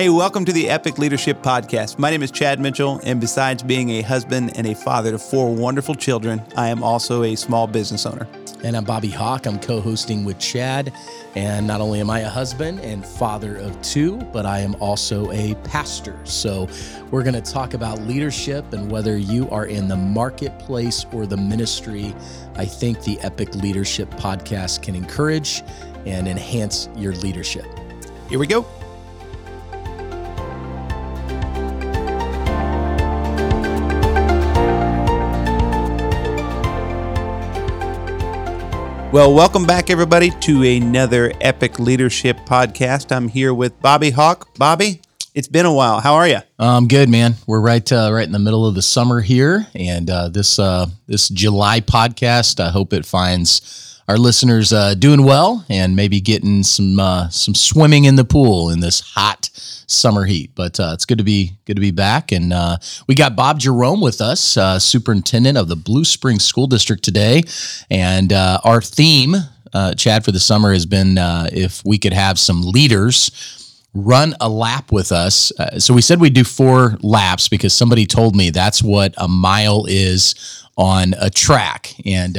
Hey, welcome to the Epic Leadership Podcast. My name is Chad Mitchell, and besides being a husband and a father to four wonderful children, I am also a small business owner. And I'm Bobby Hawk. I'm co hosting with Chad. And not only am I a husband and father of two, but I am also a pastor. So we're going to talk about leadership and whether you are in the marketplace or the ministry. I think the Epic Leadership Podcast can encourage and enhance your leadership. Here we go. Well, welcome back, everybody, to another Epic Leadership podcast. I'm here with Bobby Hawk. Bobby, it's been a while. How are you? I'm good, man. We're right, uh, right in the middle of the summer here, and uh, this uh, this July podcast. I hope it finds our listeners uh, doing well and maybe getting some uh, some swimming in the pool in this hot summer heat. But uh, it's good to be good to be back, and uh, we got Bob Jerome with us, uh, superintendent of the Blue Springs School District today, and uh, our theme, uh, Chad, for the summer has been uh, if we could have some leaders. Run a lap with us. so we said we'd do four laps because somebody told me that's what a mile is on a track. And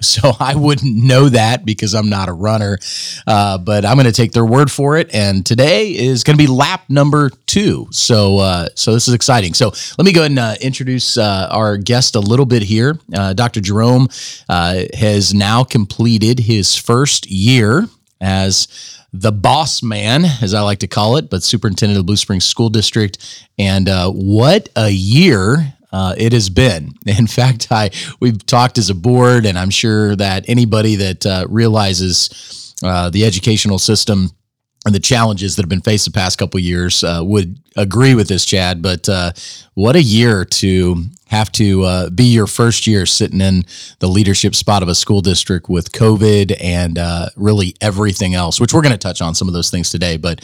so I wouldn't know that because I'm not a runner, uh, but I'm going to take their word for it. And today is going to be lap number two. So, uh, so this is exciting. So let me go ahead and uh, introduce uh, our guest a little bit here. Uh, Dr. Jerome uh, has now completed his first year as the boss man, as I like to call it, but superintendent of Blue Springs School District. And what a year uh, it has been. In fact, I we've talked as a board, and I'm sure that anybody that uh, realizes uh, the educational system and the challenges that have been faced the past couple years uh, would agree with this, Chad. But uh, what a year to have to uh, be your first year sitting in the leadership spot of a school district with COVID and really everything else, which we're going to touch on some of those things today. But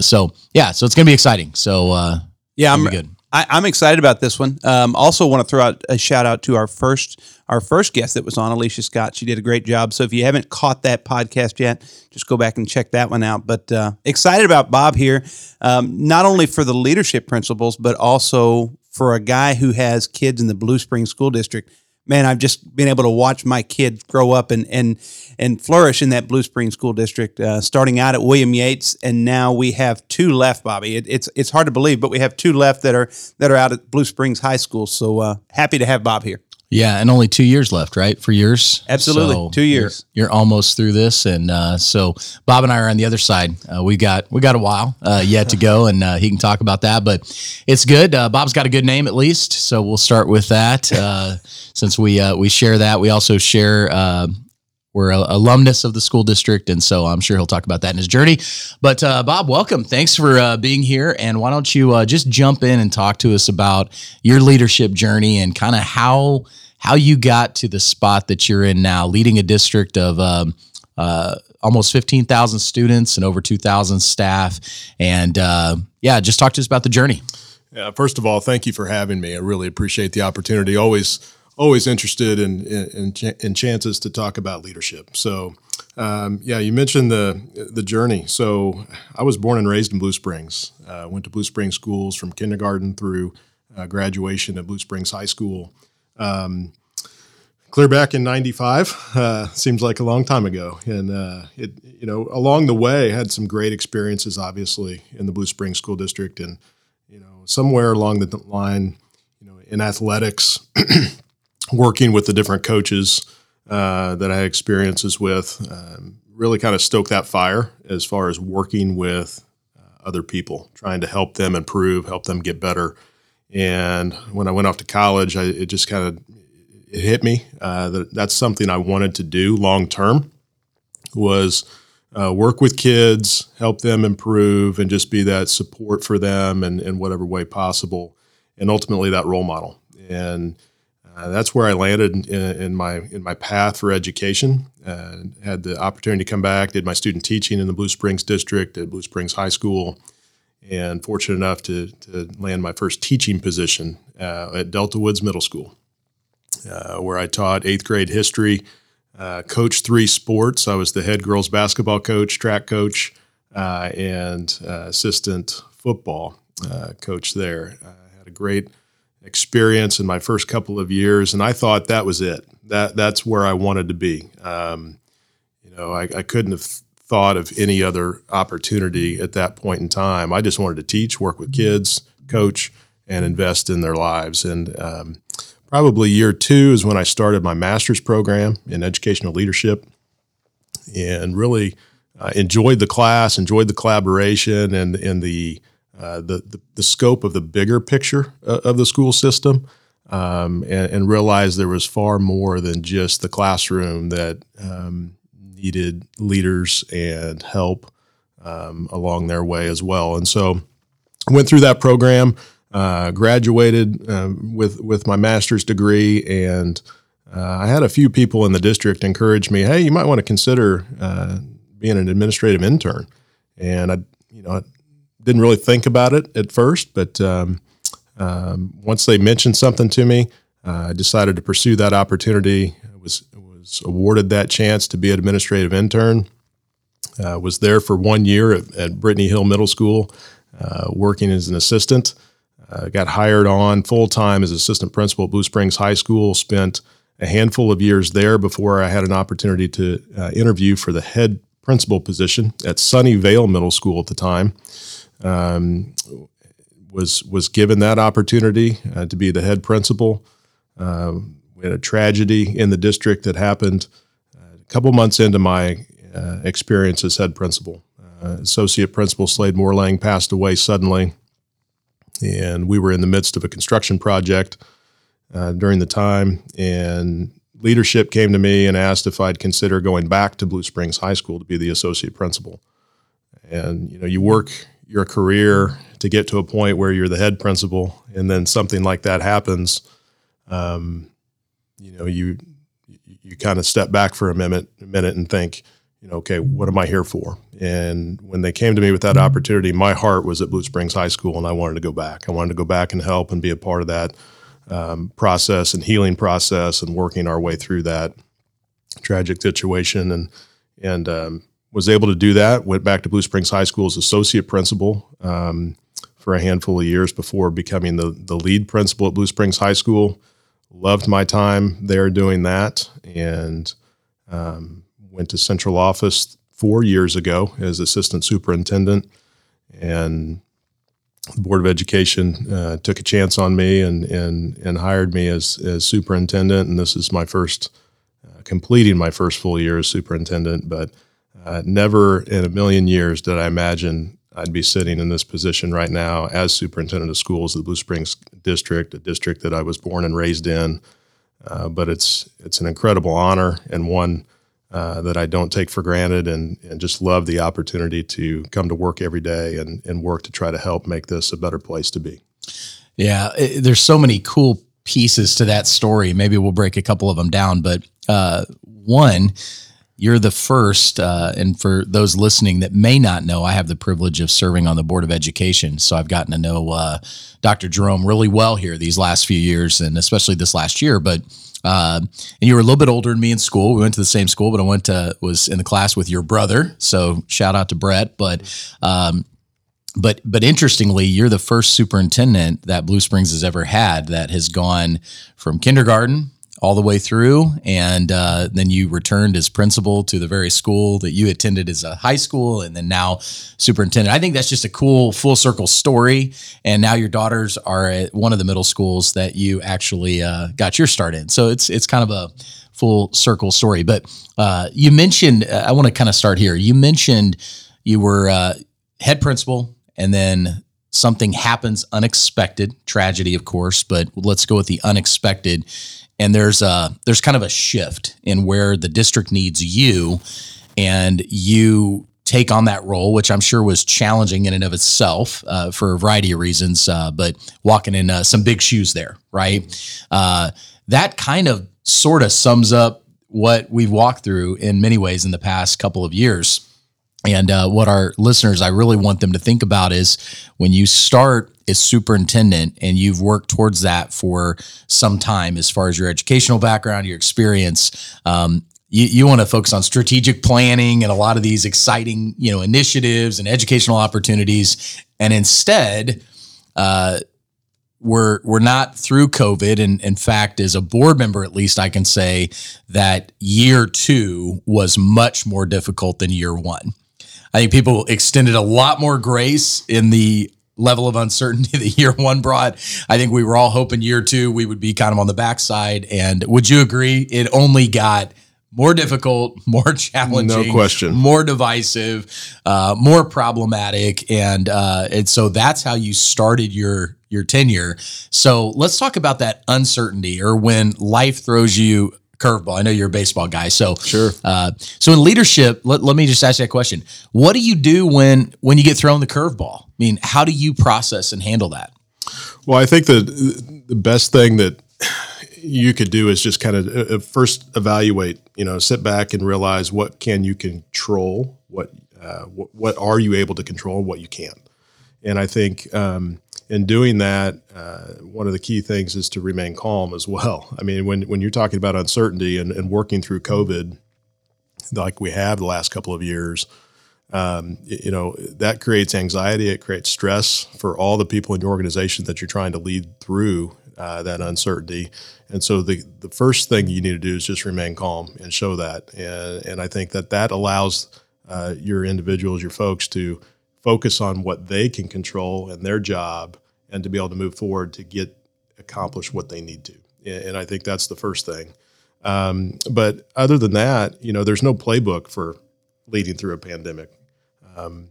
so yeah, so it's going to be exciting. So yeah, I'm good. I, am excited about this one. Um, also, want to throw out a shout out to our first our first guest that was on, Alicia Scott. She did a great job. So if you haven't caught that podcast yet, just go back and check that one out. But uh, excited about Bob here, um, not only for the leadership principles, but also for a guy who has kids in the Blue Springs School District man, I've just been able to watch my kids grow up and and and flourish in that Blue Springs School District. Uh, starting out at William Yates, and now we have two left, Bobby. It, it's it's hard to believe, but we have two left that are that are out at Blue Springs High School. So uh, happy to have Bob here. Yeah, and only two years left, right? For yours, absolutely, so two years. You're, you're, almost through this, and uh, so Bob and I are on the other side. Uh, we got we got a while uh, yet to go, and uh, he can talk about that. But it's good. Uh, Bob's got a good name at least, so we'll start with that. Uh, since we we share that, we also share we're alumnus of the school district, and so I'm sure he'll talk about that in his journey. But uh, Bob, welcome. Thanks for uh, being here. And why don't you uh, just jump in and talk to us about your leadership journey and kind of how how you got to the spot that you're in now, leading a district of um, uh, almost 15,000 students and over 2,000 staff. And uh, yeah, just talk to us about the journey. Yeah, first of all, thank you for having me. I really appreciate the opportunity. Always always interested in in, in, chances to talk about leadership. So, um, yeah, you mentioned the the journey. So, I was born and raised in Blue Springs. Uh, went to Blue Springs schools from kindergarten through uh, graduation at Blue Springs High School. Um, clear back in '95 uh, seems like a long time ago, and uh, it you know along the way had some great experiences, obviously in the Blue Springs School District, and you know somewhere along the line, you know in athletics. working with the different coaches uh, that I had experiences with um, really kind of stoked that fire as far as working with uh, other people, trying to help them improve, help them get better. And when I went off to college, I, it just kind of it hit me uh, that that's something I wanted to do long term was uh, work with kids, help them improve, and just be that support for them in, in whatever way possible, and ultimately that role model. And uh, that's where I landed in, in, my in my path for education. Uh, had the opportunity to come back, did my student teaching in the Blue Springs district at Blue Springs High School, and fortunate enough to, to land my first teaching position uh, at Delta Woods Middle School, uh, where I taught eighth grade history, uh, coached three sports. I was the head girls basketball coach, track coach, and assistant football coach there. I had a great experience in my first couple of years, and I thought that was it. That that's where I wanted to be. Um, you know, I, I couldn't have thought of any other opportunity at that point in time. I just wanted to teach, work with kids, coach, and invest in their lives. And um, probably year two is when I started my master's program in educational leadership, and really uh, enjoyed the class, enjoyed the collaboration, and and the uh, the, the, the scope of the bigger picture uh, of the school system, um, and, and, realized there was far more than just the classroom that um, needed leaders and help um, along their way as well. And so, went through that program, uh, graduated um, with with my master's degree, and uh, I had a few people in the district encourage me, "Hey, you might want to consider uh, being an administrative intern." And I, you know, I didn't really think about it at first, but um, um once they mentioned something to me, uh, I decided to pursue that opportunity. I was was awarded that chance to be an administrative intern. Uh, was there for one year at, at Brittany Hill Middle School, uh, working as an assistant. Uh, got hired on full time as assistant principal at Blue Springs High School. Spent a handful of years there before I had an opportunity to uh, interview for the head principal position at Sunnyvale Middle School at the time. Um, was was given that opportunity uh, to be the head principal. Um, we had a tragedy in the district that happened uh, a couple months into my uh, experience as head principal. Uh, Associate Principal Slade Morlang passed away suddenly, and we were in the midst of a construction project uh, during the time. And leadership came to me and asked if I'd consider going back to Blue Springs High School to be the associate principal. And you know, you work your career to get to a point where you're the head principal, and then something like that happens. Um, you know, you you kind of step back for a minute, a minute, and think, you know, okay, what am I here for? And when they came to me with that opportunity, my heart was at Blue Springs High School, and I wanted to go back. I wanted to go back and help and be a part of that um, process and healing process, and working our way through that tragic situation, and and um, was able to do that. Went back to Blue Springs High School as associate principal um, for a handful of years before becoming the the lead principal at Blue Springs High School. Loved my time there doing that, and um, went to central office four years ago as assistant superintendent, and the Board of Education uh, took a chance on me and and and hired me as as superintendent. And this is my first uh, completing my first full year as superintendent. But uh, never in a million years did I imagine I'd be sitting in this position right now as superintendent of schools of the Blue Springs district, a district that I was born and raised in. Uh, but it's it's an incredible honor and one uh, that I don't take for granted and, and just love the opportunity to come to work every day and, and work to try to help make this a better place to be. Yeah, it, there's so many cool pieces to that story. Maybe we'll break a couple of them down, but uh, one, you're the first, uh, and for those listening that may not know, I have the privilege of serving on the Board of Education. So I've gotten to know uh, Dr. Jerome really well here these last few years, and especially this last year. But uh, and you were a little bit older than me in school. We went to the same school, but I went to was in the class with your brother. So shout out to Brett. But um, but but interestingly, you're the first superintendent that Blue Springs has ever had that has gone from kindergarten all the way through, and uh, then you returned as principal to the very school that you attended as a high school, and then now superintendent. I think that's just a cool full circle story. And now your daughters are at one of the middle schools that you actually uh, got your start in. So it's it's kind of a full circle story. But uh, you mentioned I want to kind of start here. You mentioned you were uh, head principal, and then something happens unexpected tragedy of course but let's go with the unexpected and there's a there's kind of a shift in where the district needs you and you take on that role which i'm sure was challenging in and of itself uh, for a variety of reasons uh, but walking in uh, some big shoes there right? Uh, that kind of sort of sums up what we've walked through in many ways in the past couple of years and uh, what our listeners, I really want them to think about is when you start as superintendent and you've worked towards that for some time, as far as your educational background, your experience, um, you, you want to focus on strategic planning and a lot of these exciting, you know, initiatives and educational opportunities. And instead, uh, we're we're not through COVID. And in fact, as a board member, at least I can say that year two was much more difficult than year one. I think people extended a lot more grace in the level of uncertainty that year one brought. I think we were all hoping year two we would be kind of on the backside. And would you agree? It only got more difficult, more challenging, No question. more divisive, uh, more problematic, and uh, and so that's how you started your your tenure. So let's talk about that uncertainty, or when life throws you curveball. I know you're a baseball guy, so Sure. Uh, so in leadership, let, let me just ask you that question: What do you do when when you get thrown the curveball? I mean, how do you process and handle that? Well, I think the the best thing that you could do is just kind of uh, uh, first evaluate. You know, sit back and realize what can you control, what uh, what, what are you able to control, and what you can't. And I think um, in doing that, uh, one of the key things is to remain calm as well. I mean, when when you're talking about uncertainty and, and working through COVID, like we have the last couple of years, um, you know that creates anxiety it creates stress for all the people in your organization that you're trying to lead through uh, that uncertainty and so the, the first thing you need to do is just remain calm and show that and, and i think that that allows uh, your individuals your folks to focus on what they can control and their job and to be able to move forward to get accomplish what they need to and, i think that's the first thing um, but other than that you know there's no playbook for leading through a pandemic. Um,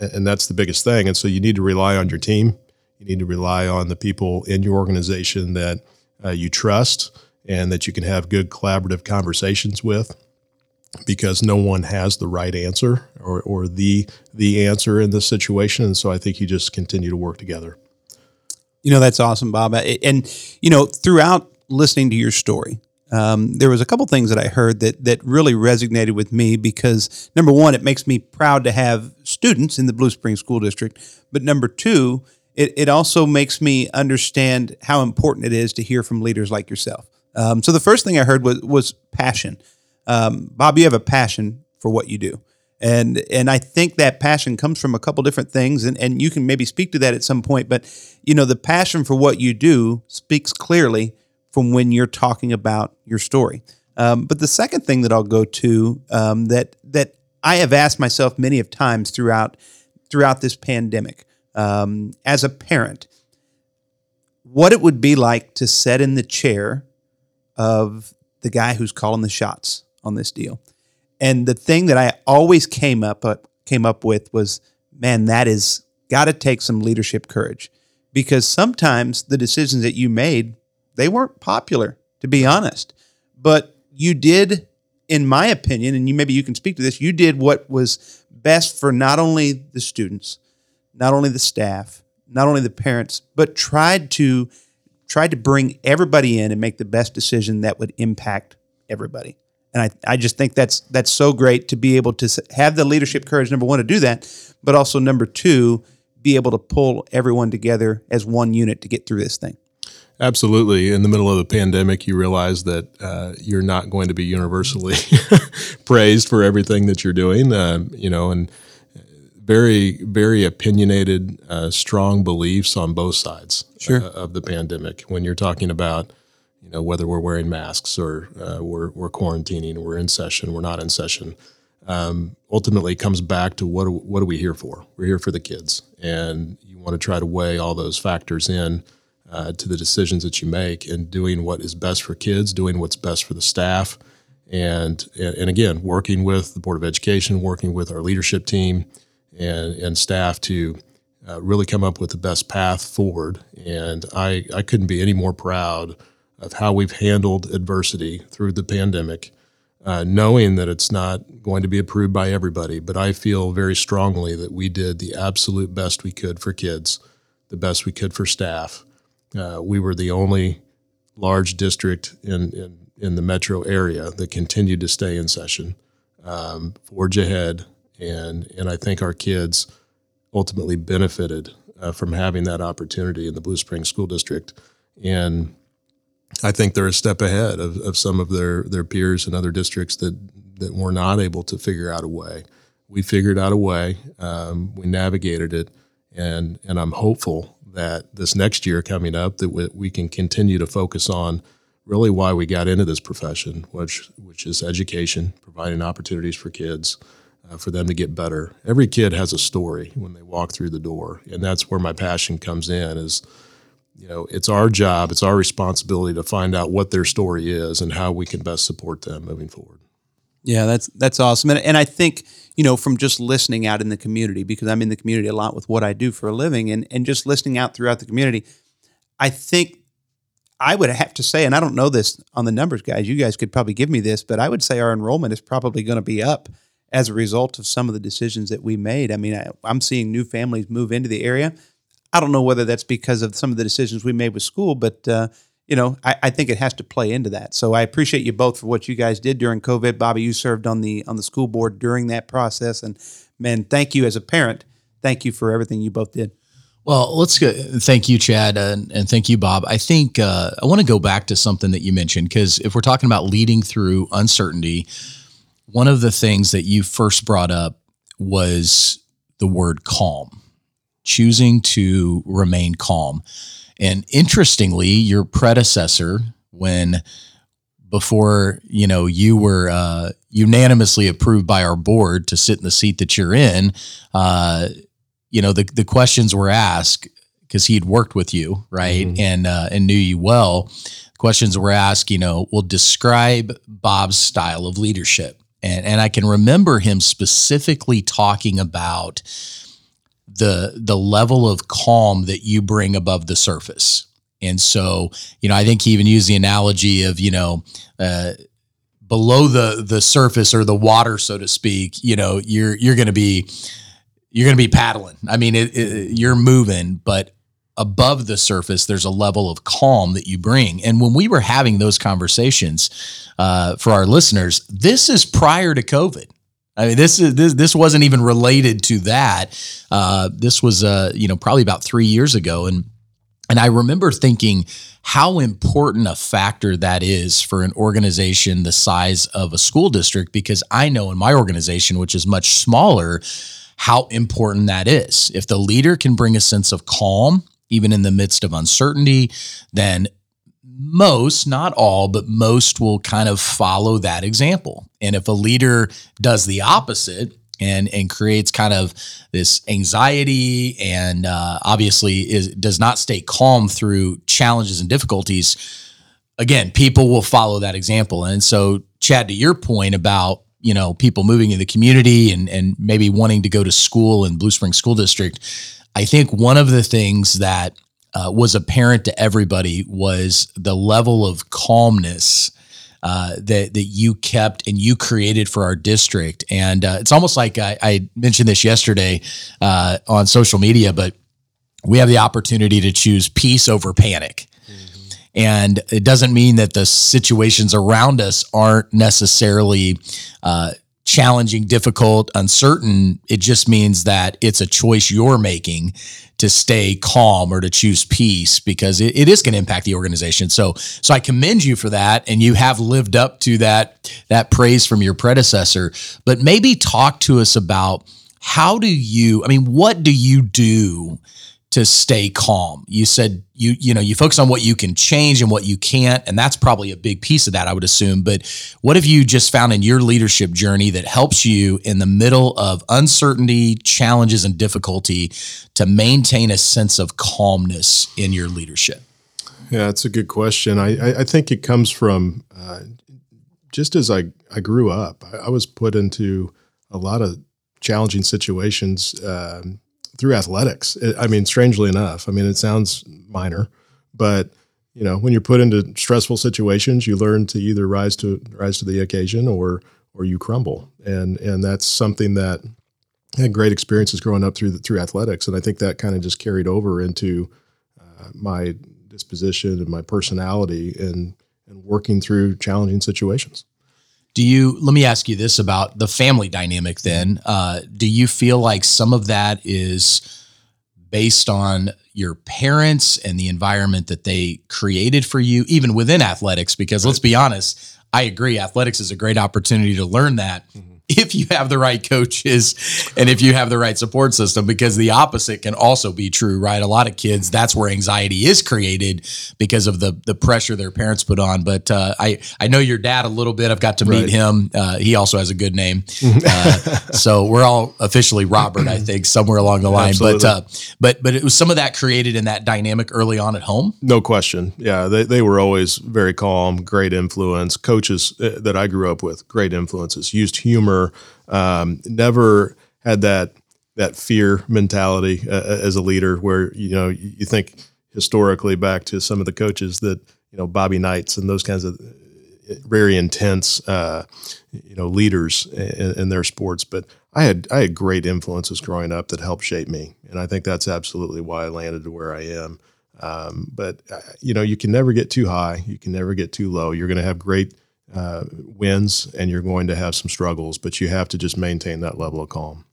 and, and that's the biggest thing. And so you need to rely on your team. You need to rely on the people in your organization that uh, you trust and that you can have good collaborative conversations with because no one has the right answer or, or the the answer in this situation. And so I think you just continue to work together. You know, that's awesome, Bob. And, you know, throughout listening to your story, um, there was a couple things that I heard that that really resonated with me because number one, it makes me proud to have students in the Blue Springs School District, but number two, it, it also makes me understand how important it is to hear from leaders like yourself. Um, so the first thing I heard was was passion. Um, Bob, you have a passion for what you do. And and I think that passion comes from a couple different things, and, and you can maybe speak to that at some point. But you know, the passion for what you do speaks clearly from when you're talking about your story. Um, but the second thing that I'll go to um, that that I have asked myself many of times throughout throughout this pandemic, um, as a parent, what it would be like to sit in the chair of the guy who's calling the shots on this deal. And the thing that I always came up uh, came up with was, man, that is got to take some leadership courage, because sometimes the decisions that you made they weren't popular, to be honest, but you did, in my opinion, and you maybe you can speak to this. You did what was best for not only the students, not only the staff, not only the parents, but tried to tried to bring everybody in and make the best decision that would impact everybody. And I, I just think that's that's so great to be able to have the leadership courage number one to do that, but also number two, be able to pull everyone together as one unit to get through this thing. Absolutely. In the middle of the pandemic, you realize that uh, you're not going to be universally praised for everything that you're doing. Um, you know, and very, very opinionated, uh, strong beliefs on both sides Sure. uh, of the pandemic. When you're talking about, you know, whether we're wearing masks or uh, we're, we're quarantining, we're in session, we're not in session. Um, ultimately, comes back to what what are we here for? We're here for the kids, and you want to try to weigh all those factors in uh, to the decisions that you make and doing what is best for kids, doing what's best for the staff, and and again working with the board of education, working with our leadership team and and staff to uh, really come up with the best path forward. And I I couldn't be any more proud of how we've handled adversity through the pandemic. Uh, knowing that it's not going to be approved by everybody, but I feel very strongly that we did the absolute best we could for kids, the best we could for staff, uh, we were the only large district in, in, in the metro area that continued to stay in session, um, forge ahead, and and I think our kids ultimately benefited uh, from having that opportunity in the Blue Springs School District. And I think they're a step ahead of, of some of their their peers in other districts that that were not able to figure out a way. We figured out a way. Um, we navigated it, and and I'm hopeful that this next year coming up that we, we can continue to focus on really why we got into this profession, which which is education, providing opportunities for kids, uh, for them to get better. Every kid has a story when they walk through the door, and that's where my passion comes in. Is you know, it's our job, it's our responsibility to find out what their story is and how we can best support them moving forward. Yeah, that's that's awesome, and and I think you know from just listening out in the community because I'm in the community a lot with what I do for a living, and and just listening out throughout the community, I think I would have to say, and I don't know this on the numbers, guys. You guys could probably give me this, but I would say our enrollment is probably going to be up as a result of some of the decisions that we made. I mean, I, I'm seeing new families move into the area. I don't know whether that's because of some of the decisions we made with school, but uh, you know, I, I, think it has to play into that. So I appreciate you both for what you guys did during COVID. Bobby, you served on the on the school board during that process, and man, thank you as a parent. Thank you for everything you both did. Well, let's go. Thank you, Chad, and, and thank you, Bob. I think uh, I want to go back to something that you mentioned because if we're talking about leading through uncertainty, one of the things that you first brought up was the word calm, choosing to remain calm. And interestingly, your predecessor, when before you know you were uh, unanimously approved by our board to sit in the seat that you're in, uh, you know the the questions were asked because he'd worked with you right mm-hmm. and uh, and knew you well questions were asked you know will describe bob's style of leadership and and i can remember him specifically talking about the the level of calm that you bring above the surface and so you know i think he even used the analogy of you know uh, below the the surface or the water so to speak you know you're you're going to be you're going to be paddling. I mean, it, it, you're moving, but above the surface, there's a level of calm that you bring. And when we were having those conversations uh, for our listeners, this is prior to COVID. I mean, this is this this wasn't even related to that. Uh, this was, uh, you know, probably about three years ago, and and I remember thinking how important a factor that is for an organization the size of a school district, because I know in my organization, which is much smaller, how important that is. If the leader can bring a sense of calm, even in the midst of uncertainty, then most, not all, but most will kind of follow that example. And if a leader does the opposite, and and creates kind of this anxiety and uh, obviously is does not stay calm through challenges and difficulties again people will follow that example and so chad to your point about you know people moving in the community and and maybe wanting to go to school in Blue Springs School District, I think one of the things that uh, was apparent to everybody was the level of calmness uh, that that you kept and you created for our district. And uh, it's almost like I, I mentioned this yesterday uh, on social media, but we have the opportunity to choose peace over panic. And it doesn't mean that the situations around us aren't necessarily uh, challenging, difficult, uncertain. It just means that it's a choice you're making to stay calm or to choose peace because it, it is going to impact the organization. So, so I commend you for that, and you have lived up to that that praise from your predecessor. But maybe talk to us about how do you? I mean, what do you do? To stay calm. You said you you know you focus on what you can change and what you can't and that's probably a big piece of that I would assume. But what have you just found in your leadership journey that helps you in the middle of uncertainty, challenges and difficulty to maintain a sense of calmness in your leadership? Yeah, that's a good question. I I, think it comes from uh, just as I I grew up, I, I, was put into a lot of challenging situations. Um, through athletics. I mean, strangely enough, I mean, it sounds minor, but you know, when you're put into stressful situations, you learn to either rise to rise to the occasion or or you crumble, and and that's something that I had great experiences growing up through the, through athletics, and I think that kind of just carried over into uh, my disposition and my personality and and working through challenging situations. Do you, let me ask you this about the family dynamic then. Uh, do you feel like some of that is based on your parents and the environment that they created for you, even within athletics. Because let's be honest, I agree, athletics is a great opportunity to learn that. Mm-hmm if you have the right coaches and if you have the right support system because the opposite can also be true right? A lot of kids that's where anxiety is created because of the the pressure their parents put on. But uh, i i know your dad a little bit. I've got to meet right. him. Uh, he also has a good name. Uh, so we're all officially robert i think somewhere along the line. Absolutely. but uh, but but it was some of that created in that dynamic early on at home? No question. Yeah they, they were always very calm great influence. Coaches uh, that i grew up with great influences used humor never um, never had that that fear mentality uh, uh, as a leader, where you know you think historically back to some of the coaches that you know Bobby Knights and those kinds of uh, very intense uh, you know leaders in, in, their sports. But I had I had great influences growing up that helped shape me, and I think that's absolutely why I landed to where I am. Um, but uh, you know you can never get too high, you can never get too low. You're going to have great uh, wins and you're going to have some struggles, but you have to just maintain that level of calm.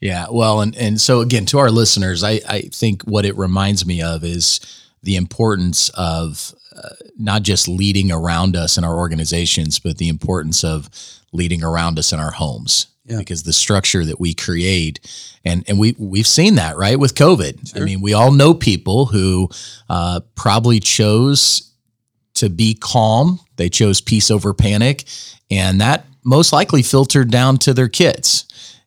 Yeah, well, and and so again, to our listeners, I I think what it reminds me of is the importance of uh, not just leading around us in our organizations, but the importance of leading around us in our homes. Yeah. Because the structure that we create, and and we we've seen that right with COVID. Sure. I mean, we all know people who uh, probably chose to be calm. They chose peace over panic, and that most likely filtered down to their kids.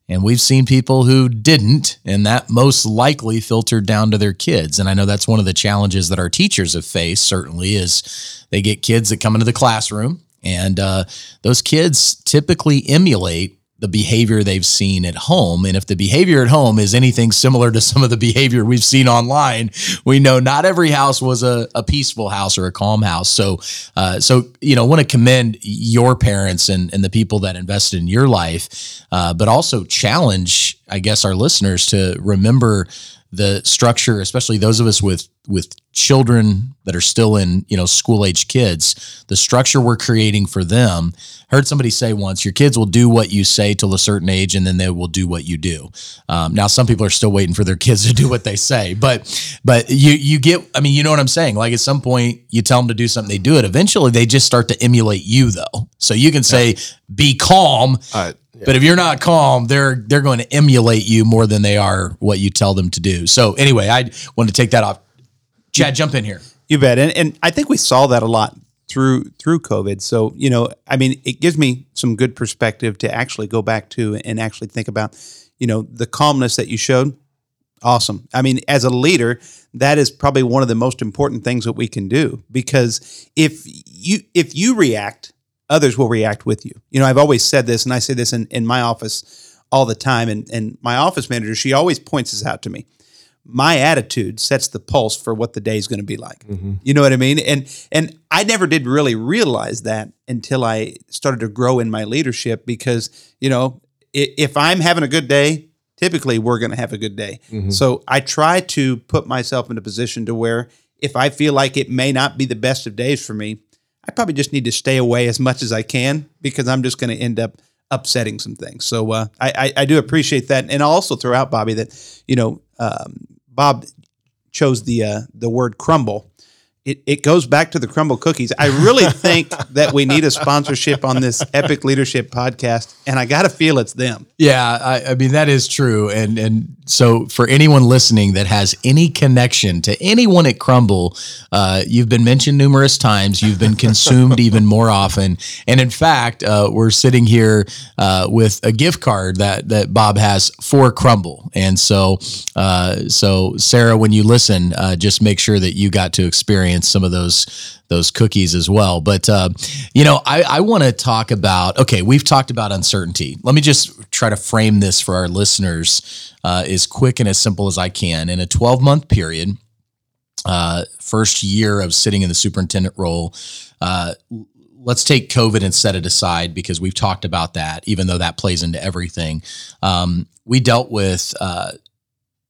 And we've seen people who didn't, and that most likely filtered down to their kids. And I know that's one of the challenges that our teachers have faced, certainly, is they get kids that come into the classroom, and uh, those kids typically emulate the behavior they've seen at home. And if the behavior at home is anything similar to some of the behavior we've seen online, we know not every house was a, a peaceful house or a calm house. So, uh, so you know, want to commend your parents and, and the people that invested in your life, uh, but also challenge, I guess, our listeners to remember the structure, especially those of us with with children that are still in you know school age kids, the structure we're creating for them. heard somebody say once, your kids will do what you say till a certain age, and then they will do what you do. Um, now, some people are still waiting for their kids to do what they say, but but you you get, I mean, you know what I'm saying. Like at some point, you tell them to do something, they do it. Eventually, they just start to emulate you, though. So you can say, yeah. "Be calm." Uh, but if you're not calm, they're they're going to emulate you more than they are what you tell them to do. So anyway, I wanted to take that off. Chad, jump in here. You bet. And and I think we saw that a lot through through COVID. So, you know, I mean, it gives me some good perspective to actually go back to and actually think about, you know, the calmness that you showed. Awesome. I mean, as a leader, that is probably one of the most important things that we can do because if you if you react others will react with you. You know, I've always said this, and I say this in, in my office all the time. And, and my office manager, she always points this out to me. My attitude sets the pulse for what the day is going to be like. Mm-hmm. You know what I mean? And and I never did really realize that until I started to grow in my leadership because, you know, if I'm having a good day, typically we're going to have a good day. Mm-hmm. So I try to put myself in a position to where if I feel like it may not be the best of days for me, I probably just need to stay away as much as I can because I'm just going to end up upsetting some things. So uh, I, I, I do appreciate that, and I'll also throw out Bobby that you know um, Bob chose the uh, the word crumble it, it goes back to the Crumbl cookies. I really think that we need a sponsorship on this Epic Leadership podcast, and I got to feel it's them. Yeah, I, I, mean that is true, and and so for anyone listening that has any connection to anyone at Crumbl, uh, you've been mentioned numerous times. You've been consumed even more often, and in fact, uh, we're sitting here uh, with a gift card that that Bob has for Crumbl, and so uh, so Sarah, when you listen, uh, just make sure that you got to experience some of those those cookies as well. But uh, you know, I, I want to talk about. Okay, we've talked about uncertainty. Let me just try to frame this for our listeners uh, as quick and as simple as I can. In a 12 month period, uh, first year of sitting in the superintendent role. Uh, let's take COVID and set it aside because we've talked about that, even though that plays into everything. Um, we dealt with uh,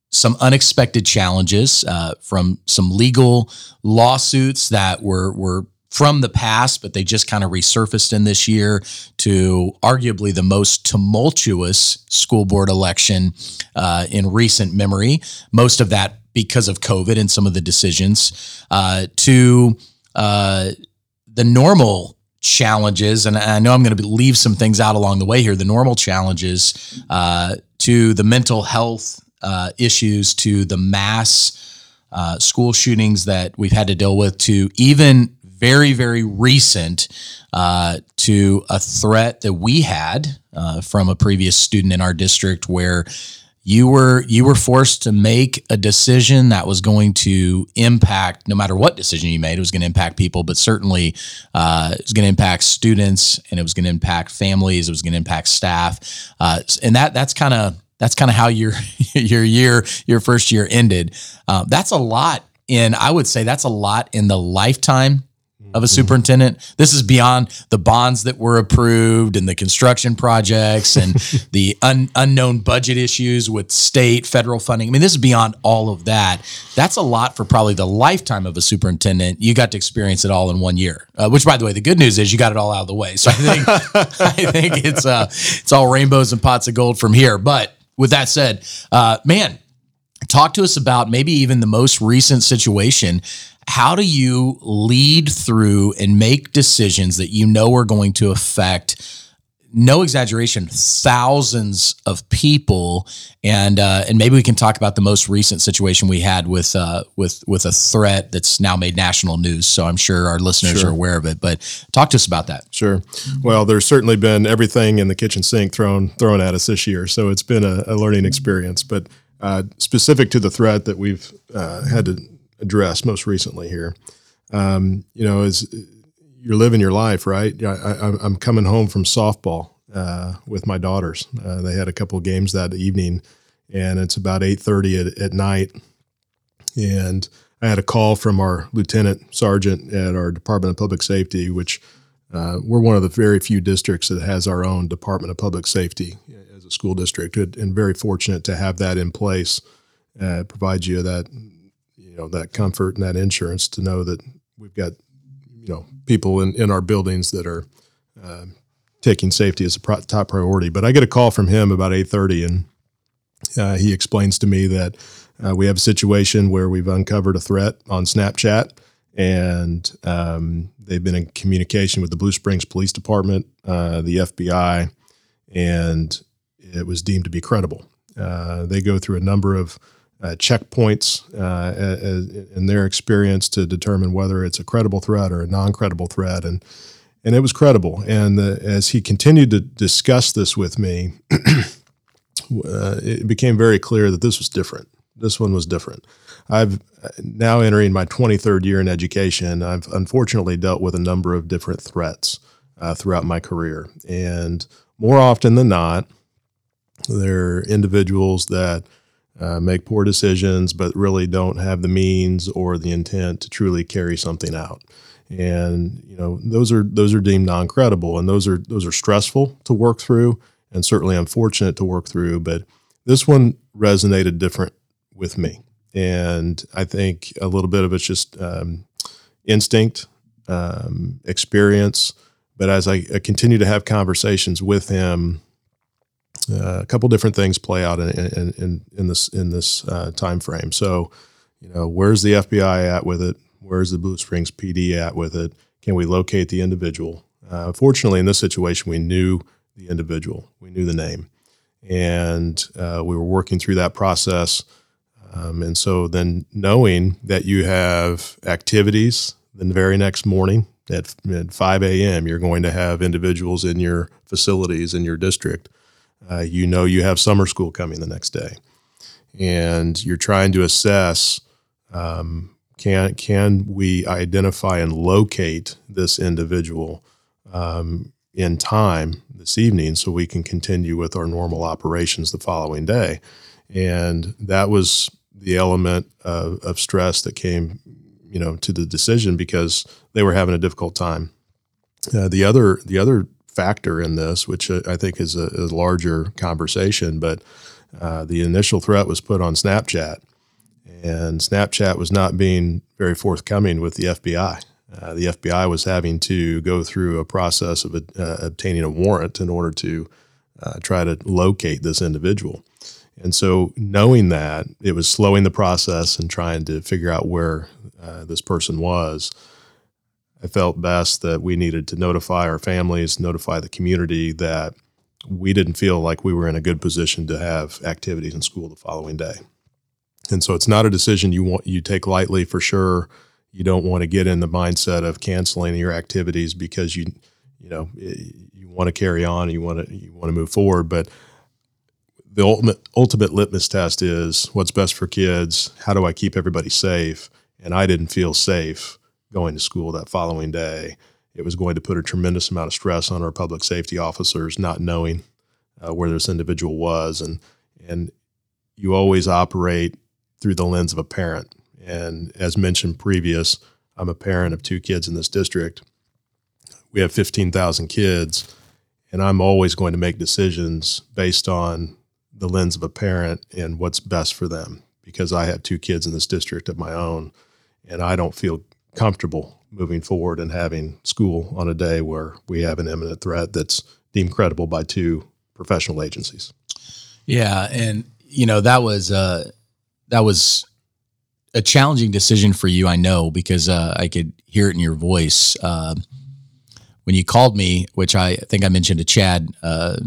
some unexpected challenges uh, from some legal lawsuits that were were from the past, but they just kind of resurfaced in this year to arguably the most tumultuous school board election uh, in recent memory. Most of that because of COVID and some of the decisions. Uh, to uh, the normal challenges, and I know I'm going to leave some things out along the way here. The normal challenges uh, to the mental health uh, issues, to the mass. Uh, school shootings that we've had to deal with, to even very, very recent uh, to a threat that we had uh, from a previous student in our district where you were you were forced to make a decision that was going to impact no matter what decision you made it was going to impact people but certainly uh, it was going to impact students and it was going to impact families it was going to impact staff uh, and that that's kind of that's kind of how your your year your first year ended uh, that's a lot in i would say that's a lot in the lifetime of a superintendent. This is beyond the bonds that were approved and the construction projects and the un- unknown budget issues with state, federal funding. I mean, this is beyond all of that. That's a lot for probably the lifetime of a superintendent. You got to experience it all in one year. Uh, which, by the way, the good news is you got it all out of the way. So I think I think it's uh, it's all rainbows and pots of gold from here. But with that said, uh, man, talk to us about maybe even the most recent situation. How do you lead through and make decisions that you know are going to affect no exaggeration thousands of people. And uh, and maybe we can talk about the most recent situation we had with uh, with with a threat that's now made national news. So i'm sure our listeners sure. are aware of it but talk to us about that. Sure. Well there's certainly been everything in the kitchen sink thrown thrown at us this year. So it's been a, a learning experience. But uh, specific to the threat that we've uh, had to address most recently here. Um, you know, is you're living your life, right? I, am coming home from softball uh, with my daughters. Uh, they had a couple games that evening, and it's about 8:30 at, at night, and I had a call from our lieutenant sergeant at our Department of Public Safety, which uh, we're one of the very few districts that has our own Department of Public Safety as a school district, and very fortunate to have that in place. Uh, provides you that you know that comfort and that insurance to know that we've got you know people in, in our buildings that are uh, taking safety as a pro- top priority. But I get a call from him about eight thirty, and uh, he explains to me that uh, we have a situation where we've uncovered a threat on Snapchat, and um, they've been in communication with the Blue Springs Police Department, uh, the FBI, and it was deemed to be credible. Uh, they go through a number of uh, checkpoints uh, in their experience to determine whether it's a credible threat or a non-credible threat, and and it was credible. And the, as he continued to discuss this with me, uh, it became very clear that this was different. This one was different. I've now entering my 23rd year in education. I've unfortunately dealt with a number of different threats uh, throughout my career, and more often than not, there are individuals that uh, make poor decisions, but really don't have the means or the intent to truly carry something out. And you know those are those are deemed non-credible, and those are those are stressful to work through, and certainly unfortunate to work through. But this one resonated different with me, and I think a little bit of it's just um, instinct, um, experience. But as I, I continue to have conversations with him, a couple different things play out in, in, in, in this in this uh, time frame. So, you know, where's the FBI at with it? Where's the Blue Springs PD at with it? Can we locate the individual? Uh, fortunately, in this situation, we knew the individual, we knew the name, and uh, we were working through that process. Um, and so, then knowing that you have activities the very next morning at, at 5 a.m., you're going to have individuals in your facilities in your district uh, you know you have summer school coming the next day, and you're trying to assess um, can can we identify and locate this individual um, in time this evening so we can continue with our normal operations the following day, and that was the element of, of stress that came you know to the decision because they were having a difficult time. Uh, the other the other factor in this, which I think is a, a larger conversation. But uh, the initial threat was put on Snapchat, and Snapchat was not being very forthcoming with the FBI. uh, the FBI was having to go through a process of uh, obtaining a warrant in order to uh, try to locate this individual. And so, knowing that, it was slowing the process and trying to figure out where uh, this person was. I felt best that we needed to notify our families, notify the community that we didn't feel like we were in a good position to have activities in school the following day. And so it's not a decision you want you take lightly for sure. You don't want to get in the mindset of canceling your activities because you you know you want to carry on, you want to you want to move forward, but the ultimate ultimate litmus test is what's best for kids. How do I keep everybody safe? And I didn't feel safe going to school that following day. It was going to put a tremendous amount of stress on our public safety officers, not knowing uh, where this individual was, and and you always operate through the lens of a parent. And as mentioned previous, I'm a parent of two kids in this district. We have 15,000 kids, and I'm always going to make decisions based on the lens of a parent and what's best for them because I have two kids in this district of my own and I don't feel comfortable moving forward and having school on a day where we have an imminent threat that's deemed credible by two professional agencies. Yeah, and you know that was uh, that was a challenging decision for you. I know because uh, I could hear it in your voice uh, when you called me, which I think I mentioned to Chad uh,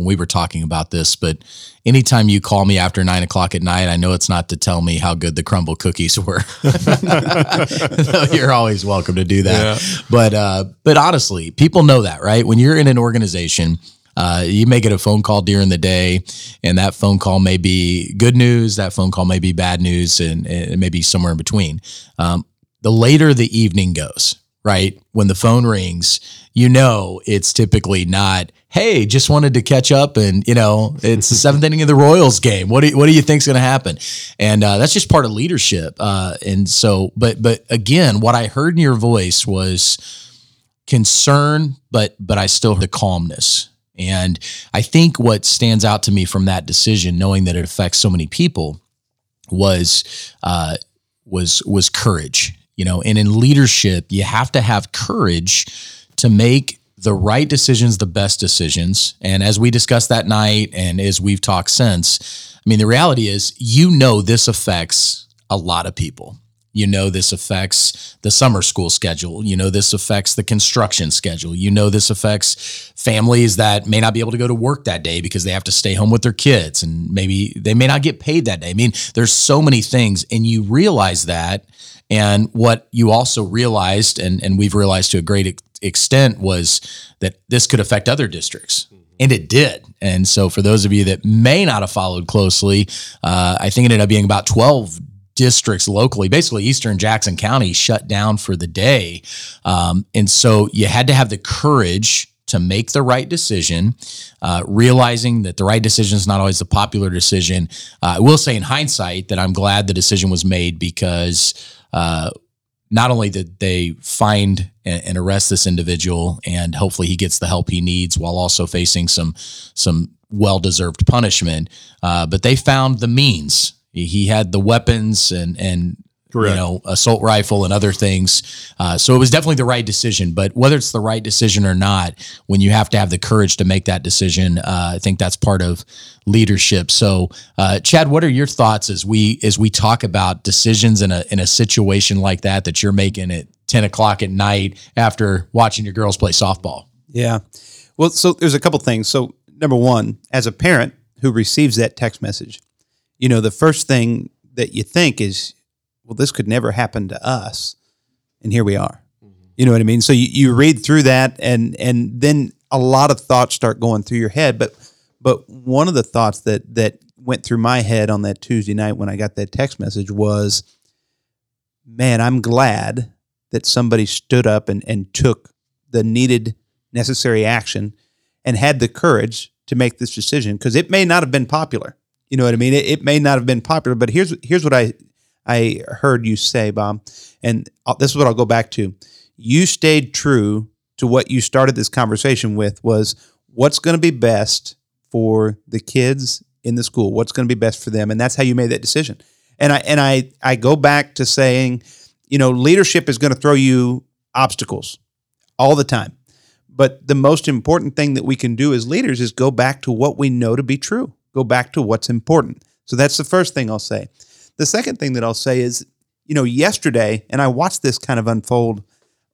when we were talking about this, but anytime you call me after nine o'clock at night, I know it's not to tell me how good the Crumbl cookies were. you're always welcome to do that. Yeah. But uh, but honestly, people know that, right? When you're in an organization, uh, you may get a phone call during the day, and that phone call may be good news. That phone call may be bad news, and, and maybe somewhere in between. Um, the later the evening goes, right? When the phone rings, you know it's typically not, hey, just wanted to catch up and, you know, it's the seventh inning of the Royals game. What do you, what do you think's going to happen? And uh, that's just part of leadership. Uh, and so, but, but again, what I heard in your voice was concern, but, but I still heard the calmness. And I think what stands out to me from that decision, knowing that it affects so many people, was uh, was was courage you know, and in leadership, you have to have courage to make the right decisions, the best decisions. And as we discussed that night and as we've talked since, I mean, the reality is, you know, this affects a lot of people. You know, this affects the summer school schedule. You know, this affects the construction schedule. You know, this affects families that may not be able to go to work that day because they have to stay home with their kids and maybe they may not get paid that day. I mean, there's so many things, and you realize that and what you also realized, and, and we've realized to a great extent, was that this could affect other districts. And it did. And so, for those of you that may not have followed closely, uh, I think it ended up being about 12 districts locally, basically Eastern Jackson County shut down for the day. Um, and so, you had to have the courage to make the right decision, uh, realizing that the right decision is not always the popular decision. Uh, I will say, in hindsight, that I'm glad the decision was made because uh, not only did they find and, and, arrest this individual, and hopefully he gets the help he needs, while also facing some some well deserved punishment, uh, but they found the means. He had the weapons and and Correct. you know, assault rifle and other things. Uh, so it was definitely the right decision. But whether it's the right decision or not, when you have to have the courage to make that decision, uh, I think that's part of leadership. So, uh, Chad, what are your thoughts as we as we talk about decisions in a in a situation like that that you're making at ten o'clock at night after watching your girls play softball? Yeah. Well, so there's a couple things. So number one, as a parent who receives that text message, you know, the first thing that you think is well, this could never happen to us. And here we are. Mm-hmm. You know what I mean? So you, you read through that and and then a lot of thoughts start going through your head. But but one of the thoughts that that went through my head on that Tuesday night when I got that text message was, man, I'm glad that somebody stood up and, and took the needed necessary action and had the courage to make this decision because it may not have been popular. You know what I mean? It, it, may not have been popular, but here's here's what I I heard you say, Bob, and this is what I'll go back to. You stayed true to what you started this conversation with was what's going to be best for the kids in the school, what's going to be best for them, and that's how you made that decision. And I and I I go back to saying, you know, leadership is going to throw you obstacles all the time. But the most important thing that we can do as leaders is go back to what we know to be true, go back to what's important. So that's the first thing I'll say. The second thing that I'll say is, you know, yesterday, and I watched this kind of unfold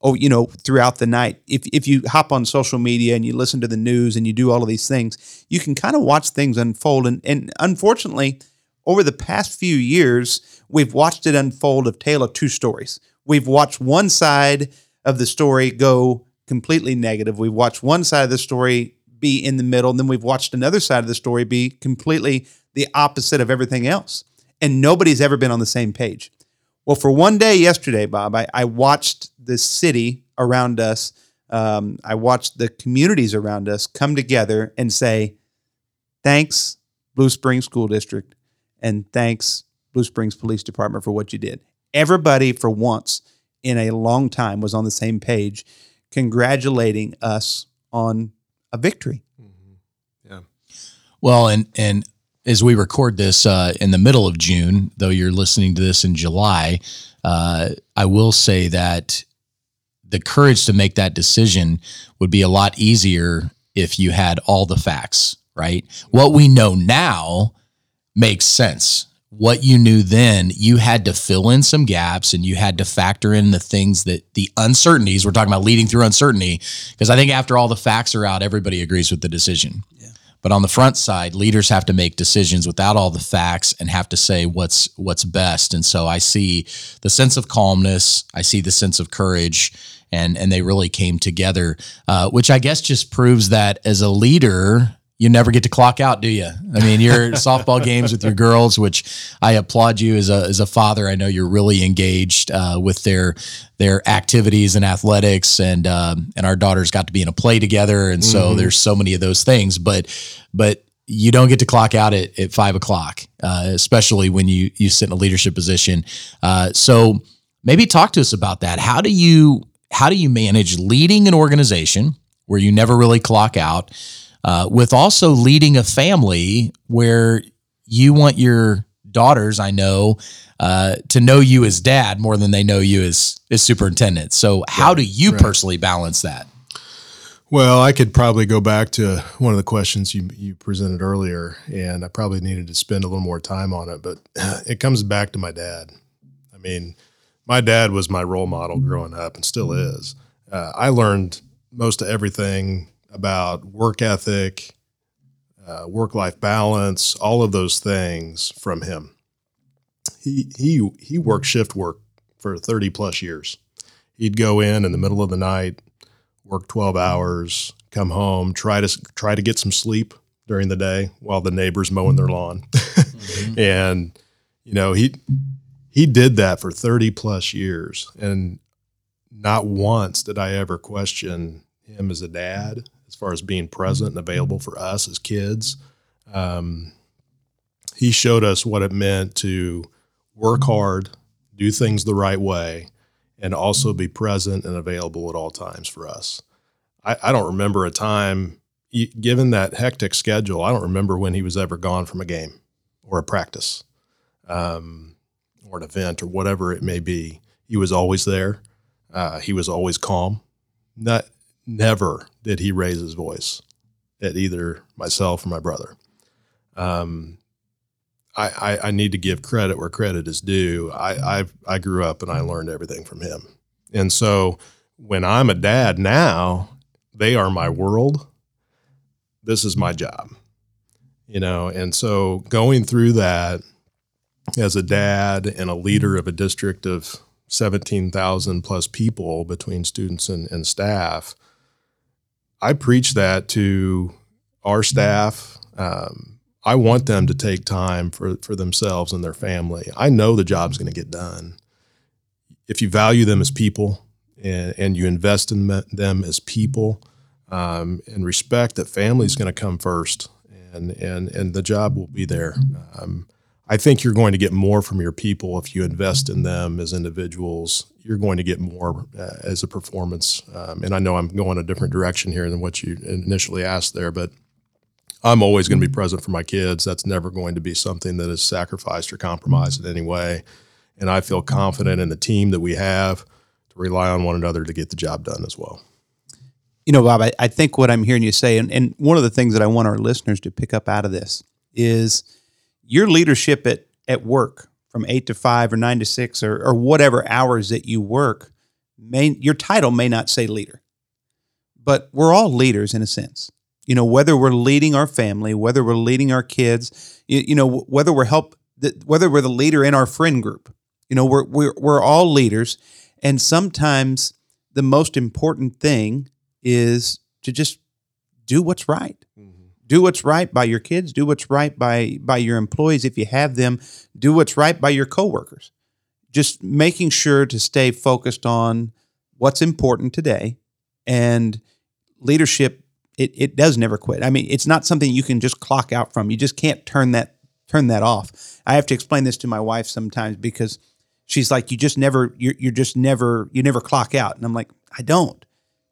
oh, you know, throughout the night. If if you hop on social media and you listen to the news and you do all of these things, you can kind of watch things unfold. And and unfortunately, over the past few years, we've watched it unfold of tale of two stories. We've watched one side of the story go completely negative. We've watched one side of the story be in the middle, and then we've watched another side of the story be completely the opposite of everything else. And nobody's ever been on the same page. Well, for one day yesterday, Bob, I, I watched the city around us, um, I watched the communities around us come together and say, thanks, Blue Springs School District, and thanks, Blue Springs Police Department, for what you did. Everybody, for once in a long time, was on the same page, congratulating us on a victory. Yeah. Well, and and as we record this uh, in the middle of June, though you're listening to this in July, uh, I will say that the courage to make that decision would be a lot easier if you had all the facts, right? What we know now makes sense. What you knew then, you had to fill in some gaps and you had to factor in the things that the uncertainties, we're talking about leading through uncertainty, because I think after all the facts are out, everybody agrees with the decision. But on the front side, leaders have to make decisions without all the facts and have to say what's what's best. And so I see the sense of calmness, I see the sense of courage, and and they really came together, uh, which I guess just proves that as a leader, you never get to clock out, do you? I mean, your softball games with your girls, which I applaud you as a as a father. I know you're really engaged uh, with their their activities and athletics, and um, and our daughters got to be in a play together, and so mm-hmm. there's so many of those things. But but you don't get to clock out at, at five o'clock, uh, especially when you you sit in a leadership position. Uh, so maybe talk to us about that. How do you how do you manage leading an organization where you never really clock out? Uh, with also leading a family where you want your daughters, I know, uh, to know you as dad more than they know you as, as superintendent. So, how do you right. personally balance that? Well, I could probably go back to one of the questions you, you presented earlier, and I probably needed to spend a little more time on it, but it comes back to my dad. I mean, my dad was my role model growing up and still is. Uh, I learned most of everything about work ethic, uh, work life balance, all of those things from him. He he he worked shift work for 30 plus years. He'd go in in the middle of the night, work 12 hours, come home, try to try to get some sleep during the day while the neighbors mowing their lawn. mm-hmm. And you know, he he did that for 30 plus years and not once did I ever question him as a dad far as being present and available for us as kids. Um, he showed us what it meant to work hard, do things the right way, and also be present and available at all times for us. I, I don't remember a time, given that hectic schedule, I don't remember when he was ever gone from a game or a practice um, or an event or whatever it may be. He was always there. Uh, he was always calm. Not never did he raise his voice at either myself or my brother. Um, I, I, I, need to give credit where credit is due. I, I, I grew up and I learned everything from him. And so when I'm a dad now, they are my world. This is my job, you know? And so going through that as a dad and a leader of a district of 17,000 plus people between students and, and staff, I preach that to our staff. Um, I want them to take time for, for themselves and their family. I know the job's going to get done. If you value them as people and, and you invest in them as people um, and respect that family is going to come first and, and, and the job will be there. Um, I think you're going to get more from your people if you invest in them as individuals. You're going to get more uh, as a performance. Um, and I know I'm going a different direction here than what you initially asked there, but I'm always going to be present for my kids. That's never going to be something that is sacrificed or compromised in any way. And I feel confident in the team that we have to rely on one another to get the job done as well. You know, Bob, I, I think what I'm hearing you say, and, and one of the things that I want our listeners to pick up out of this is your leadership at, at work from eight to five or nine to six or, or whatever hours that you work, may, your title may not say leader, but we're all leaders in a sense. You know, whether we're leading our family, whether we're leading our kids, you, you know, whether we're help, whether we're the leader in our friend group, you know, we're, we're, we're all leaders. And sometimes the most important thing is to just do what's right. Do what's right by your kids, do what's right by by your employees if you have them, do what's right by your coworkers. Just making sure to stay focused on what's important today and leadership it, it does never quit. I mean, it's not something you can just clock out from. You just can't turn that turn that off. I have to explain this to my wife sometimes because she's like, you just never, you're, you're just never, you never clock out. And I'm like, I don't.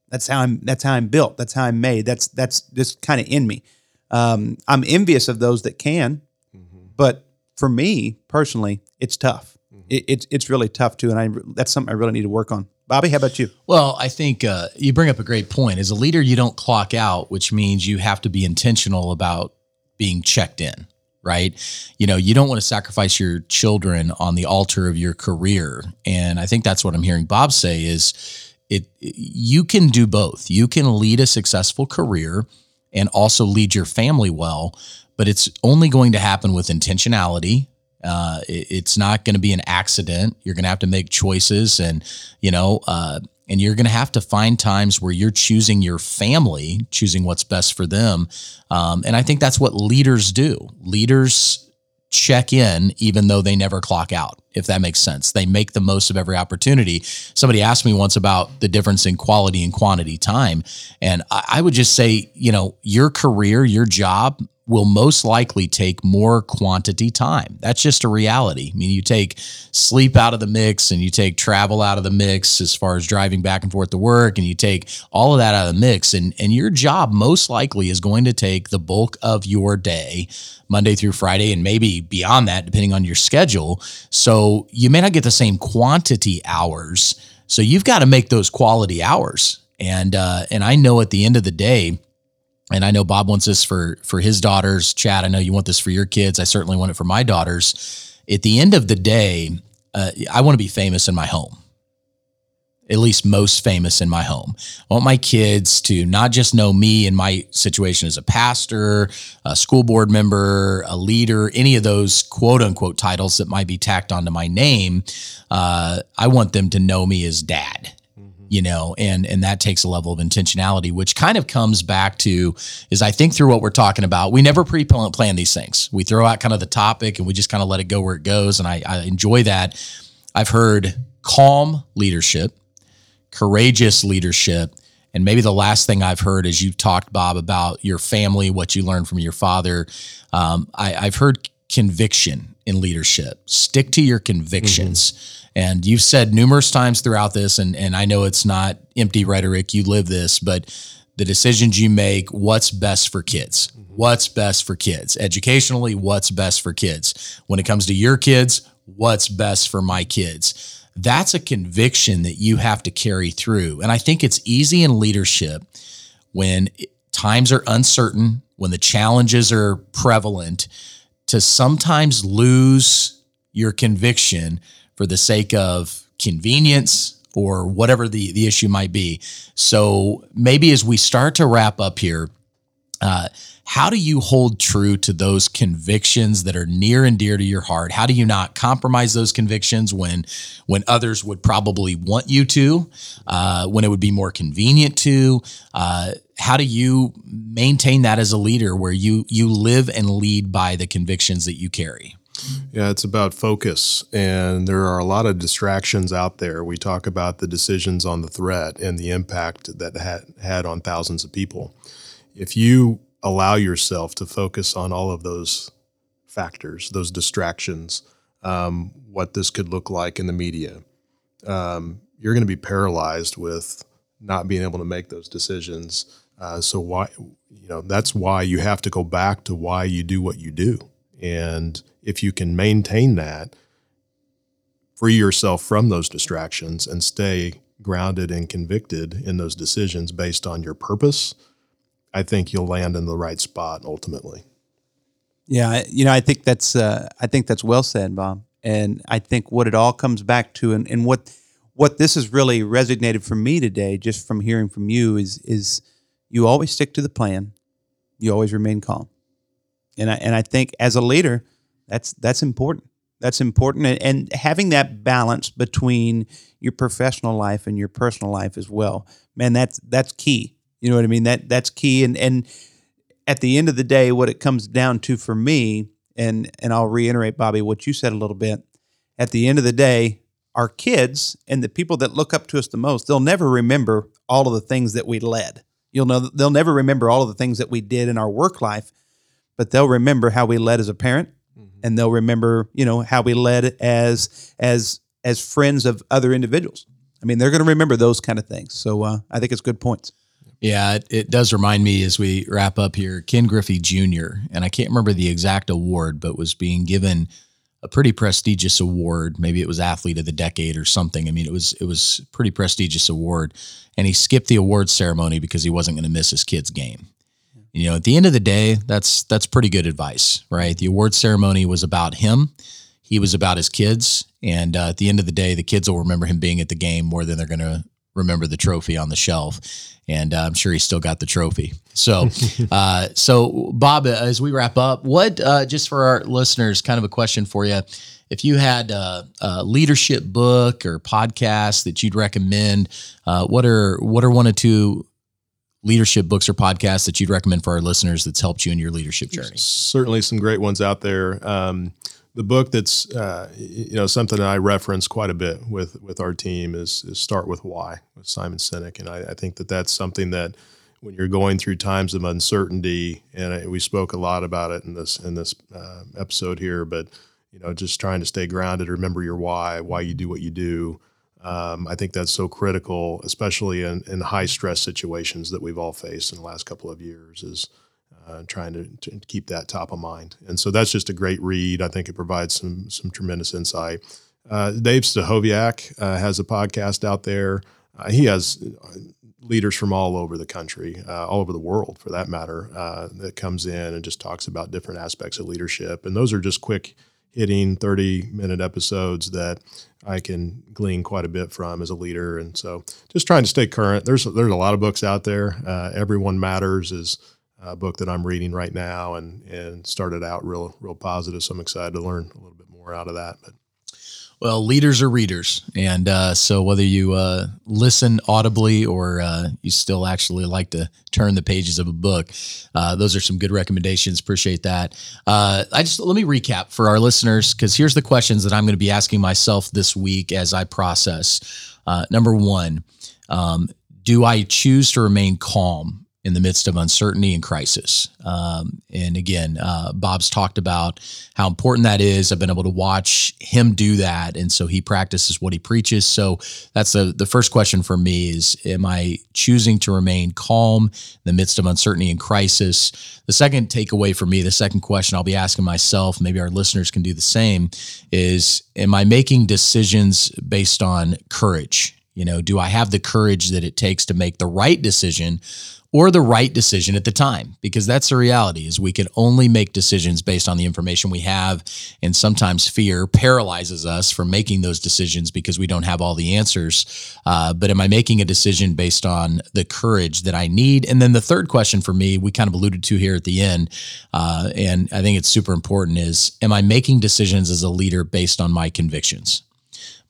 That's how I'm, that's how I'm built. That's how I'm made. That's, that's just kind of in me. Um, I'm envious of those that can, mm-hmm. but for me personally, it's tough. Mm-hmm. It, it's, it's really tough too. And I, that's something I really need to work on. Bobby, how about you? Well, I think uh, you bring up a great point. As a leader, you don't clock out, which means you have to be intentional about being checked in right? You know, you don't want to sacrifice your children on the altar of your career. And I think that's what I'm hearing Bob say is it you can do both. You can lead a successful career and also lead your family well, but it's only going to happen with intentionality. Uh, it, it's not going to be an accident. You're going to have to make choices, and you know, uh, and you're going to have to find times where you're choosing your family, choosing what's best for them. Um, and I think that's what leaders do. Leaders check in even though they never clock out, if that makes sense. They make the most of every opportunity. Somebody asked me once about the difference in quality and quantity time. And I, would just say, you know, your career, your job will most likely take more quantity time. That's just a reality. I mean, you take sleep out of the mix and you take travel out of the mix as far as driving back and forth to work and you take all of that out of the mix and and your job most likely is going to take the bulk of your day, Monday through Friday and maybe beyond that depending on your schedule. So, you may not get the same quantity hours. So, you've got to make those quality hours. And uh, and I know at the end of the day, and I know Bob wants this for for his daughters. Chad, I know you want this for your kids. I certainly want it for my daughters. At the end of the day, uh, I want to be famous in my home. At least most famous in my home. I want my kids to not just know me in my situation as a pastor, a school board member, a leader, any of those quote unquote titles that might be tacked onto my name. Uh, I want them to know me as dad you know and and that takes a level of intentionality which kind of comes back to is i think through what we're talking about we never pre-plan these things. We throw out kind of the topic and we just kind of let it go where it goes and i, I enjoy that. I've heard calm leadership courageous leadership and maybe the last thing I've heard is you've talked, Bob, about your family, what you learned from your father. Um, I, I've heard conviction in leadership. Stick to your convictions. Mm-hmm and you've said numerous times throughout this, and, and I know it's not empty rhetoric, you live this, but the decisions you make, what's best for kids? What's best for kids? Educationally, what's best for kids? When it comes to your kids, what's best for my kids? That's a conviction that you have to carry through. And I think it's easy in leadership when times are uncertain, when the challenges are prevalent, to sometimes lose your conviction for the sake of convenience or whatever the, the issue might be. So maybe as we start to wrap up here, uh, how do you hold true to those convictions that are near and dear to your heart? How do you not compromise those convictions when when others would probably want you to, uh, when it would be more convenient to? Uh, how do you maintain that as a leader, where you you live and lead by the convictions that you carry? Yeah, it's about focus, and there are a lot of distractions out there. We talk about the decisions on the threat and the impact that had had on thousands of people. If you allow yourself to focus on all of those factors, those distractions, um, what this could look like in the media, um, you're going to be paralyzed with not being able to make those decisions. Uh, so why, you know, that's why you have to go back to why you do what you do, and if you can maintain that, free yourself from those distractions and stay grounded and convicted in those decisions based on your purpose, I think you'll land in the right spot ultimately. Yeah, you know, I think that's uh, I think that's well said, Bob. And I think what it all comes back to, and, and what what this has really resonated for me today, just from hearing from you, is is you always stick to the plan, you always remain calm, and I and I think as a leader, that's that's important. That's important, and, and having that balance between your professional life and your personal life as well, man. That's that's key. You know what I mean? That that's key, and and at the end of the day, what it comes down to for me, and and I'll reiterate, Bobby, what you said a little bit. At the end of the day, our kids and the people that look up to us the most, they'll never remember all of the things that we led. You'll know they'll never remember all of the things that we did in our work life, but they'll remember how we led as a parent, mm-hmm. and they'll remember you know how we led as as as friends of other individuals. I mean, they're going to remember those kind of things. So uh, I think it's good points. Yeah, it, it, does remind me as we wrap up here, Ken Griffey Jr., and I can't remember the exact award, but was being given a pretty prestigious award. Maybe it was athlete of the decade or something. I mean, it was it was pretty prestigious award, and he skipped the award ceremony because he wasn't going to miss his kid's game. You know, at the end of the day, that's that's pretty good advice, right? The award ceremony was about him. He was about his kids, and uh, at the end of the day, the kids will remember him being at the game more than they're going to remember the trophy on the shelf and uh, I'm sure he's still got the trophy. So, uh, so Bob, as we wrap up, what uh, just for our listeners, kind of a question for you: if you had a, a leadership book or podcast that you'd recommend, uh, what are what are one or two leadership books or podcasts that you'd recommend for our listeners that's helped you in your leadership journey? Certainly, some great ones out there. Um, the book that's uh, you know something that I reference quite a bit with with our team is, is Start with Why with Simon Sinek, and I, I, think that that's something that when you're going through times of uncertainty, and I, we spoke a lot about it in this in this uh, episode here, but you know just trying to stay grounded, remember your why, why you do what you do. Um, I think that's so critical, especially in, in high stress situations that we've all faced in the last couple of years. Is uh, trying to, to, keep that top of mind. And so that's just a great read. I think it provides some some tremendous insight. Uh, Dave Stachowiak uh, has a podcast out there. Uh, he has uh, leaders from all over the country, uh, all over the world for that matter, that comes in and just talks about different aspects of leadership. And those are just quick hitting 30 minute episodes that I can glean quite a bit from as a leader. And so just trying to stay current. There's, there's a lot of books out there. Everyone Matters is uh, book that I'm reading right now, and and started out real real positive. So I'm excited to learn a little bit more out of that. But well, leaders are readers, and uh, so whether you uh, listen audibly or uh, you still actually like to turn the pages of a book, uh, those are some good recommendations. Appreciate that. Uh, I just let me recap for our listeners because here's the questions that I'm going to be asking myself this week as I process. Uh, number one, um, do I choose to remain calm in the midst of uncertainty and crisis. Um, and again, uh, Bob's talked about how important that is. I've been able to watch him do that, and so he practices what he preaches. So that's the the first question for me: is Am I choosing to remain calm in the midst of uncertainty and crisis? The second takeaway for me, the second question I'll be asking myself, maybe our listeners can do the same, is: Am I making decisions based on courage? You know, do I have the courage that it takes to make the right decision or the right decision at the time because that's the reality is we can only make decisions based on the information we have and sometimes fear paralyzes us from making those decisions because we don't have all the answers. Uh, but am i making a decision based on the courage that i need? And then the third question for me we kind of alluded to here at the end uh, and i think it's super important is am i making decisions as a leader based on my convictions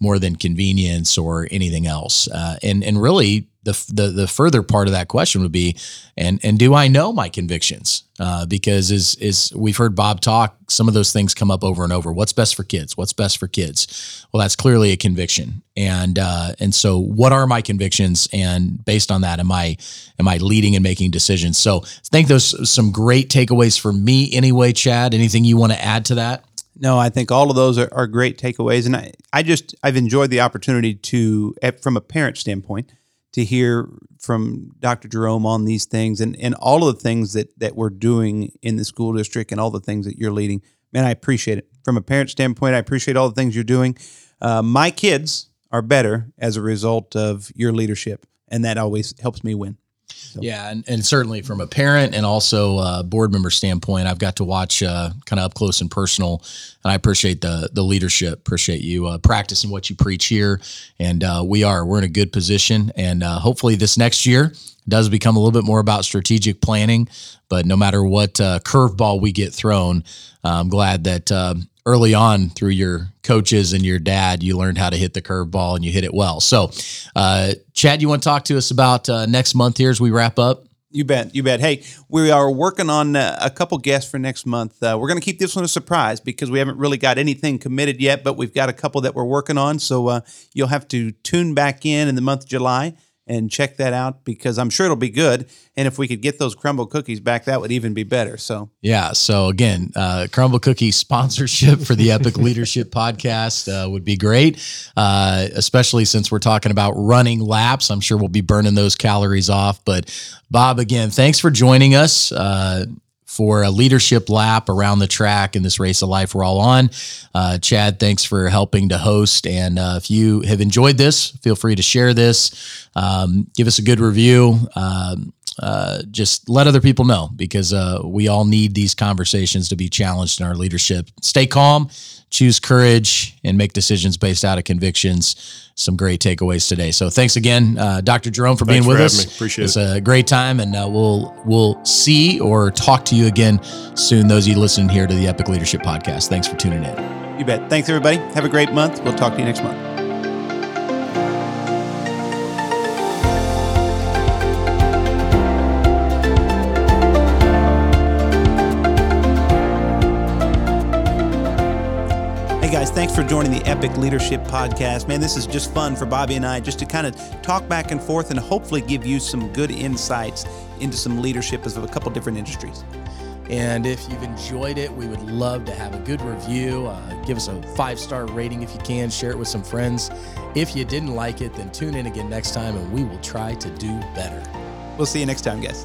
more than convenience or anything else uh, and and really the, the the further part of that question would be, and and do I know my convictions? Uh, because is is we've heard Bob talk, some of those things come up over and over. What's best for kids? What's best for kids? Well, that's clearly a conviction, and uh, and so what are my convictions? And based on that, am I am I leading and making decisions? So I think those some great takeaways for me anyway. Chad, anything you want to add to that? No, I think all of those are, are great takeaways, and I, I just I've enjoyed the opportunity to, from a parent standpoint, to hear from Dr. Jerome on these things and, and all of the things that, that we're doing in the school district and all the things that you're leading. Man, I appreciate it. From a parent standpoint, I appreciate all the things you're doing. Uh, my kids are better as a result of your leadership, and that always helps me win. Yeah, and, and certainly from a parent and also a board member standpoint, I've got to watch uh, kind of up close and personal, and I appreciate the the leadership. Appreciate you uh, practicing what you preach here, and uh, we are we're in a good position, and uh, hopefully this next year does become a little bit more about strategic planning. But no matter what uh, curveball we get thrown, I'm glad that uh, early on through your coaches and your dad, you learned how to hit the curveball and you hit it well. So, uh, Chad, you want to talk to us about uh, next month here as we wrap up? You bet. You bet. Hey, we are working on uh, a couple guests for next month. Uh, we're going to keep this one a surprise because we haven't really got anything committed yet, but we've got a couple that we're working on. So uh, you'll have to tune back in in the month of July and check that out because I'm sure it'll be good. And if we could get those Crumbl cookies back, that would even be better. So yeah. So again, uh, Crumbl cookie sponsorship for the Epic Leadership Podcast uh, would be great, uh, especially since we're talking about running laps. I'm sure we'll be burning those calories off. But Bob, again, thanks for joining us. Uh, for a leadership lap around the track in this race of life we're all on. Uh, Chad, thanks for helping to host. And uh, if you have enjoyed this, feel free to share this. Um, give us a good review. Um, uh, just let other people know because uh, we all need these conversations to be challenged in our leadership. Stay calm, choose courage, and make decisions based out of convictions. Some great takeaways today. So thanks again, uh, Dr. Jerome, for Thanks being for with us. me. Appreciate it's it. a great time, and uh, we'll we'll see or talk to you again soon. Those of you listening here to the Epic Leadership Podcast. Thanks for tuning in. you bet. Thanks, everybody. Have a great month. We'll talk to you next month. Thanks for joining the Epic Leadership Podcast. Man, this is just fun for Bobby and I just to kind of talk back and forth and hopefully give you some good insights into some leadership of a couple different industries. And if you've enjoyed it, we would love to have a good review. Uh, give us a five star rating if you can. Share it with some friends. If you didn't like it, then tune in again next time and we will try to do better. We'll see you next time, guys.